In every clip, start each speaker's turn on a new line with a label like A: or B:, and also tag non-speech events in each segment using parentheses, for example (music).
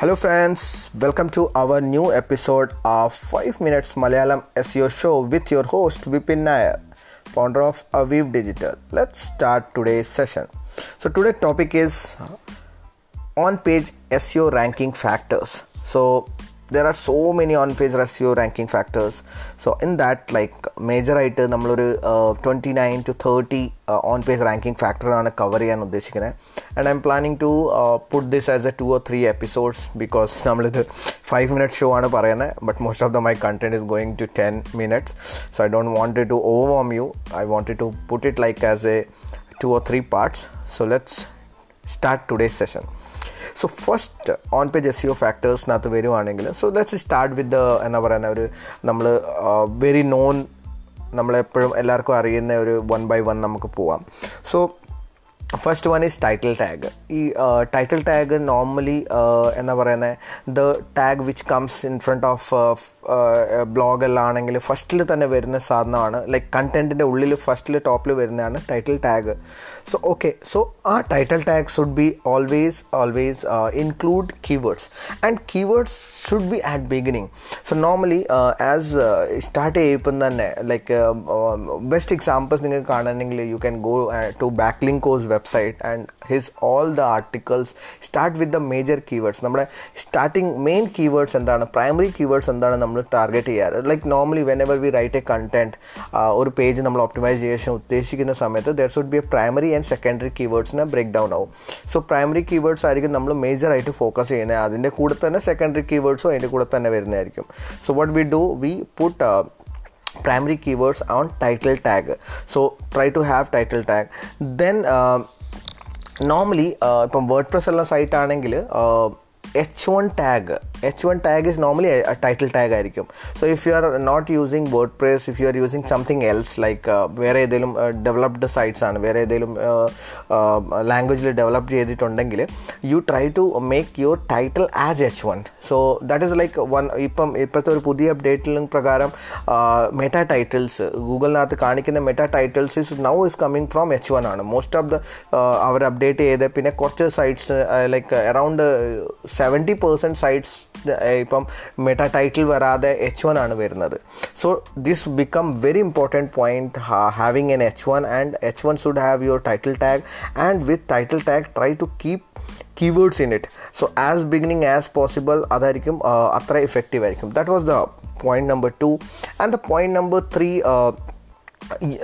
A: Hello, friends. Welcome to our new episode of 5 Minutes Malayalam SEO Show with your host Vipin Nayar, founder of Aviv Digital. Let's start today's session. So, today's topic is on page SEO ranking factors. So, there are so many on page SEO ranking factors. So in that like major item uh, 29 to 30 uh, on page ranking factor on a cover and i'm planning to uh, put this as a two or three episodes because we the 5 minute show but most of the my content is going to 10 minutes. So i don't want it to overwhelm you. I wanted to put it like as a two or three parts. So let's start today's session. So first on page SEO ഫാക്ടേഴ്സിനകത്ത് വരുവാണെങ്കിൽ so let's start with എന്താ പറയുന്ന ഒരു നമ്മൾ very non നമ്മളെപ്പോഴും എല്ലാവർക്കും അറിയുന്ന ഒരു one by one നമുക്ക് പോവാം. So first one is title tag ഈ ടൈറ്റിൽ ടാഗ് നോർമലി എന്താ പറയുന്നത് the tag which comes in front of ബ്ലോഗിലാണെങ്കിൽ ഫസ്റ്റിൽ തന്നെ വരുന്ന സാധനമാണ്. ലൈക്ക് കണ്ടന്റിന്റെ ഉള്ളിൽ ഫസ്റ്റിൽ ടോപ്പിൽ വരുന്നതാണ് title tag so okay so ആ title tag should be always always include keywords and keywords should be at beginning so normally as start ചെയ്യുമ്പം തന്നെ ലൈക്ക് ബെസ്റ്റ് എക്സാമ്പിൾസ് നിങ്ങൾക്ക് കാണണമെങ്കിൽ you can go to Backlinko's website and his all the articles start with the major keywords നമ്മുടെ starting main keywords എന്താണ് primary keywords എന്താണ് നമ്മൾ target ചെയ്യാറ്? Like normally whenever we write a content ഒരു page നമ്മൾ optimise ചെയ്യാൻ ഉദ്ദേശിക്കുന്ന സമയത്ത് there should be a primary and secondary കീവേഡ്സിന് break down ആവും. സോ പ്രൈമറി കീവേഡ്സ് ആയിരിക്കും നമ്മൾ മേജറായിട്ട് ഫോക്കസ് ചെയ്യുന്നത്. അതിന്റെ കൂടെ തന്നെ സെക്കൻഡറി കീവേഡ്സും അതിന്റെ കൂടെ തന്നെ വരുന്നതായിരിക്കും. So what we do we put primary keywords on title tag so try to have title tag then uh, normally ഇപ്പം വേർഡ് പ്രസ് ഉള്ള സൈറ്റ് ആണെങ്കിൽ H one tag H one tag is normally title tag ആയിരിക്കും. So if you are not using WordPress if you are using something else like വേറെ ഏതെങ്കിലും developed sites ആണ് വേറെ ഏതെങ്കിലും ലാംഗ്വേജിൽ ഡെവലപ്പ് ചെയ്തിട്ടുണ്ടെങ്കിൽ you try to make your title as H one so that is like one ഇപ്പം ഇപ്പോഴത്തെ ഒരു പുതിയ അപ്ഡേറ്റിലും പ്രകാരം മെറ്റാ ടൈറ്റിൽസ് ഗൂഗിളിനകത്ത് കാണിക്കുന്ന meta titles is now is coming from H one ആണ്. മോസ്റ്റ് ഓഫ് ദ അവർ അപ്ഡേറ്റ് ചെയ്ത് പിന്നെ കുറച്ച് sites like around seventy percent sites ഇപ്പം മെറ്റാ ടൈറ്റിൽ വരാതെ എച്ച് വൺ ആണ് വരുന്നത് so this become very important point having an H one and H one should have your title tag and with title tag try to keep keywords in it so as beginning as possible അതായിരിക്കും അത്ര effective ആയിരിക്കും that was the point number two and the point number three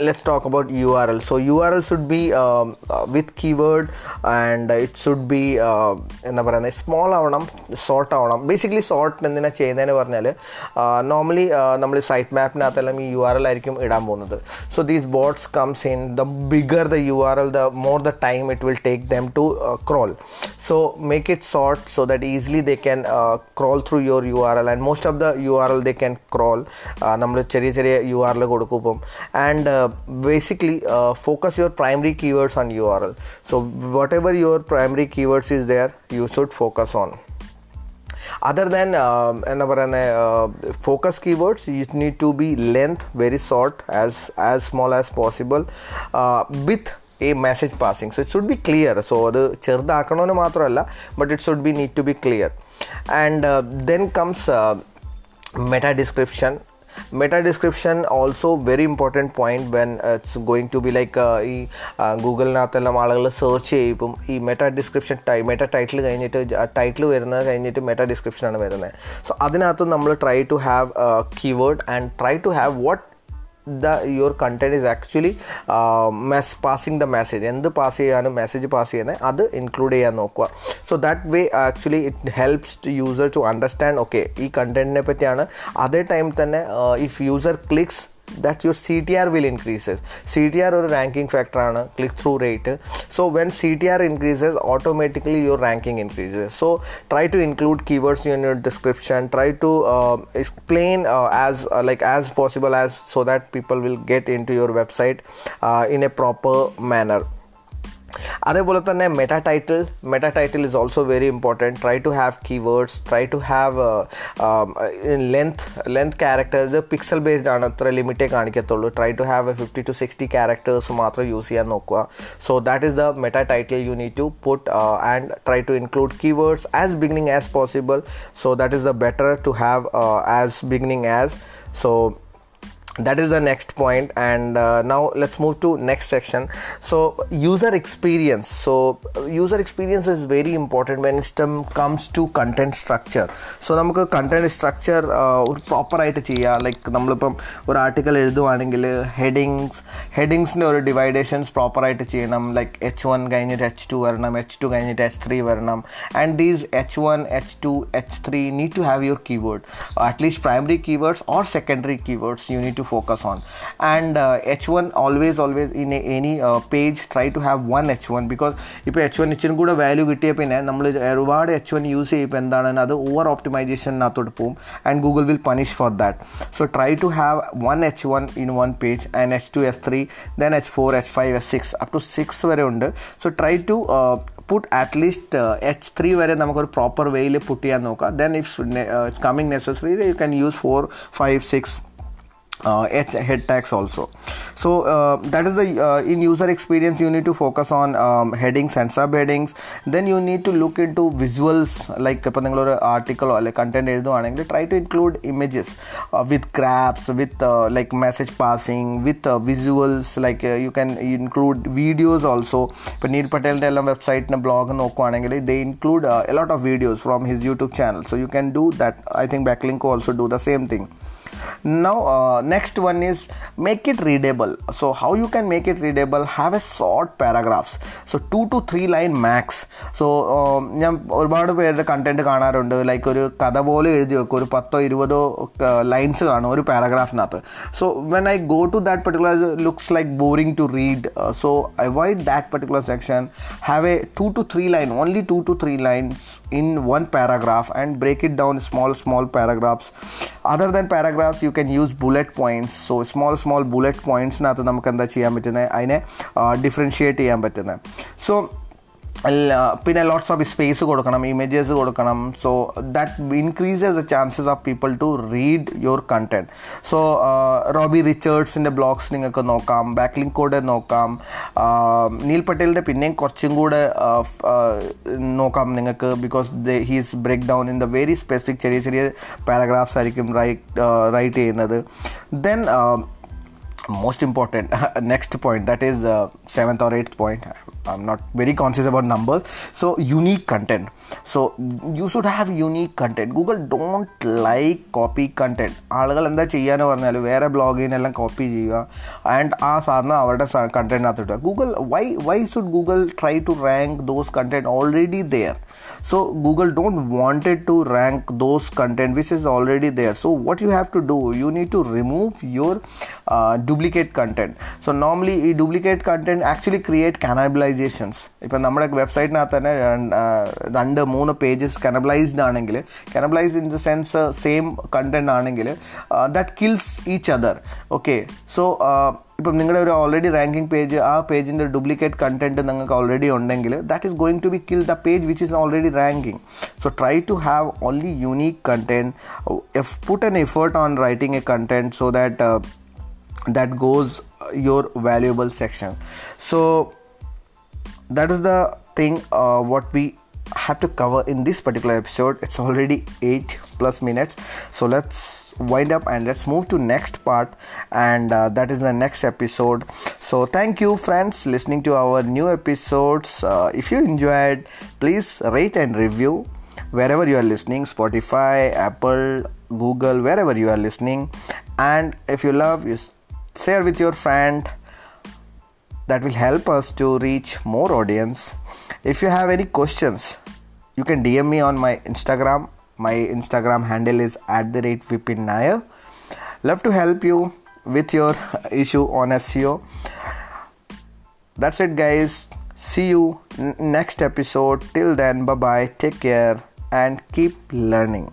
A: let's talk about url so url should be um, uh, with keyword and it should be എന്താ പറയുന്നത് small ആവണം short ആവണം. Basically short എന്തിനാ ചെയ്യുന്നതെന്ന് പറഞ്ഞാൽ normally നമ്മൾ site മാപ്പിനകത്തെല്ലാം ഈ യു ആർ എൽ ആയിരിക്കും ഇടാൻ പോകുന്നത്. So these bots comes in the bigger the U R L the more the time it will take them to crawl so make it sort so that easily they can crawl through your U R L and most of the U R L they can crawl നമ്മൾ ചെറിയ ചെറിയ U R L കൊടുക്കും ഇപ്പം and uh, basically uh, focus your primary keywords on url so whatever your primary keywords is there you should focus on other than എന്താ പറയുന്നത് focus keywords you need to B length very short as as small as possible with a message passing so it should be clear so അത് ചെറുതാക്കണമെന്ന് മാത്രമല്ല but it should be need to be clear and then comes meta description meta description also very important point when it's going to be like ഈ ഗൂഗിളിനകത്തെല്ലാം ആളുകൾ search ചെയ്യുമ്പം ഈ meta description tie meta title കഴിഞ്ഞിട്ട് title വരുന്നത് കഴിഞ്ഞിട്ട് meta ഡിസ്ക്രിപ്ഷനാണ് വരുന്നത്. സോ അതിനകത്ത് നമ്മൾ try to have keyword and try to have what the your content is actually mess passing the message എന്ത് പാസ് ചെയ്യാനും മെസ്സേജ് പാസ് ചെയ്യുന്നത് അത് ഇൻക്ലൂഡ് ചെയ്യാൻ നോക്കുക. So that way actually it helps to user to understand okay ഈ കണ്ടന്റിനെ പറ്റിയാണ്. അതേ ടൈം തന്നെ if user clicks that your CTR will increases. CTR or ranking factor ആണ് click through rate. So when CTR increases, automatically your ranking increases. So try to include keywords in your description. Try to uh, explain uh, as uh, like as possible as so that people will get into your website uh, in a proper manner. अरे बोला था ना meta title meta title is also very important try to have keywords try to have length length characters pixel based on ಹತ್ರ ಲಿಮಿಟೇ ಕಾಣಿಕೆತ್ತೋಳು try to have a fifty to sixty characters ಮಾತ್ರ use ಸಿಯ ನೋಕ್ಕುವ so that is the meta title you need to put and try to include keywords as beginning as possible so that is the better to have as beginning as so that is the next point and uh, now let's move to next section. So user experience. So user experience is very important when it comes to content structure. So നമുക്ക് content structure ഒരു പ്രോപ്പറായിട്ട് ചെയ്യുക like നമ്മളിപ്പം ഒരു article എഴുതുവാണെങ്കിൽ headings ഹെഡിങ്സിന്റെ ഒരു ഡിവൈഡേഷൻസ് പ്രോപ്പറായിട്ട് ചെയ്യണം. ലൈക്ക് എച്ച് വൺ കഴിഞ്ഞിട്ട് എച്ച് ടു വരണം എച്ച് ടു കഴിഞ്ഞിട്ട് എച്ച് ത്രീ വരണം. And these H one H two H three need to have your keyword at least primary keywords or secondary keywords you need to focus on. And uh, h1 always always in a, any uh, page try to have one h1 because ഇപ്പോൾ H one എച്ചിനും കൂടെ value കിട്ടിയ പിന്നെ നമ്മൾ ഒരുപാട് H one use ചെയ്യുമ്പോൾ എന്താണ് അത് ഓവർ ഓപ്റ്റിമൈസേഷനകത്തോട്ട് പോകും and Google will punish for that so try to have one H one in one page and H two S three then H four H five H six up to six വരെ ഉണ്ട്. So try to put at least H three വരെ നമുക്കൊരു proper വേയിൽ put ചെയ്യാൻ നോക്കാം. Then if it's coming necessary you can use four five six uh, head tags also. So uh, that is the uh, in user experience you need to focus on um, headings and subheadings then you need to look into visuals like article or இல்லை content எழுதுவாണെങ്കിൽ try to include images uh, with graphs with uh, like message passing with uh, visuals like uh, you can include videos also. ഇപ്പോൾ Neil പട്ടേലിൻ്റെ എല്ലാം വെബ്സൈറ്റിന് blog they include uh, a lot of videos from his youtube channel. So you can do that. I think Backlinko also do the same thing now uh, next one is make it readable so how you can make it readable have a short paragraphs so two to three line max so ഞാൻ ഒരുപാട് പേരുടെ content കാണാറുണ്ട് like ഒരു കഥ പോലെ എഴുതി വെക്കും ഒരു പത്തോ ഇരുപതോ ലൈൻസ് കാണും ഒരു പാരഗ്രാഫിനകത്ത് so when I go to that particular looks like boring to read so avoid that particular section have a two to three line only two to three lines in one paragraph and break it down small small paragraphs other than paragraphs you you can use bullet points so small small bullet പോയിന്റ്സിനകത്ത് നമുക്ക് എന്താ ചെയ്യാൻ പറ്റുന്നത് അതിനെ differentiate ചെയ്യാൻ പറ്റുന്നത് so പിന്നെ lots of space കൊടുക്കണം images കൊടുക്കണം. So that increases the chances of people to read your content so Robbie റിച്ചേർഡ്സിന്റെ blogs നിങ്ങൾക്ക് നോക്കാം ബാക്ക്ലിങ്ക് കോഡ് നോക്കാം നീൽ പട്ടേലിന്റെ പിന്നെയും കുറച്ചും കൂടെ നോക്കാം നിങ്ങൾക്ക് because he's break down in the very specific ചെറിയ ചെറിയ പാരഗ്രാഫ്സ് ആയിരിക്കും റൈറ്റ് റൈറ്റ് ചെയ്യുന്നത്. Then most important (laughs) next point that is the seventh or eighth point i'm not very conscious about numbers so unique content so you should have unique content google don't like copy content ആളുകൾ എന്താ ചെയ്യാന്ന് പറഞ്ഞാൽ വേറെ ബ്ലോഗിനെല്ലാം copy ചെയ്യുക and ആ സാധനം അവരുടെ കണ്ടന്റിനകത്ത് ഇട്ടുക Google why why should Google try to rank those content already there so google don't wanted to rank those content which is already there so what you have to do you need to remove your uh, duplicate content. So normally ഈ duplicate content actually create cannibalisations ഇപ്പം നമ്മുടെ വെബ്സൈറ്റിനകത്ത് തന്നെ രണ്ട് മൂന്ന് pages കനബിലൈസ്ഡ് ആണെങ്കിൽ cannibalise in the sense same content ആണെങ്കിൽ that kills each other okay so ഇപ്പം നിങ്ങളുടെ ഒരു ഓൾറെഡി റാങ്കിങ് പേജ് ആ പേജിന്റെ ഡ്യൂപ്ലിക്കേറ്റ് കണ്ടന്റ് നിങ്ങൾക്ക് ഓൾറെഡി ഉണ്ടെങ്കിൽ that is going to be kill the page which is already ranking so try to have only unique content put an effort on writing a content so that that goes your valuable section. So that is the thing uh, what we have to cover in this particular episode. It's already 8 plus minutes. So let's wind up and let's move to next part. And uh, that is the next episode. So thank you friends listening to our new episodes. Uh, if you enjoyed please rate and review. Wherever you are listening spotify apple google wherever you are listening. And if you love you share with your friend. That will help us to reach more audience. If you have any questions you can dm me on my instagram. My instagram handle is at the rate vipin nayar. Love to help you with your (laughs) issue on seo that's it guys. See you n- next episode. Till then bye bye take care and keep learning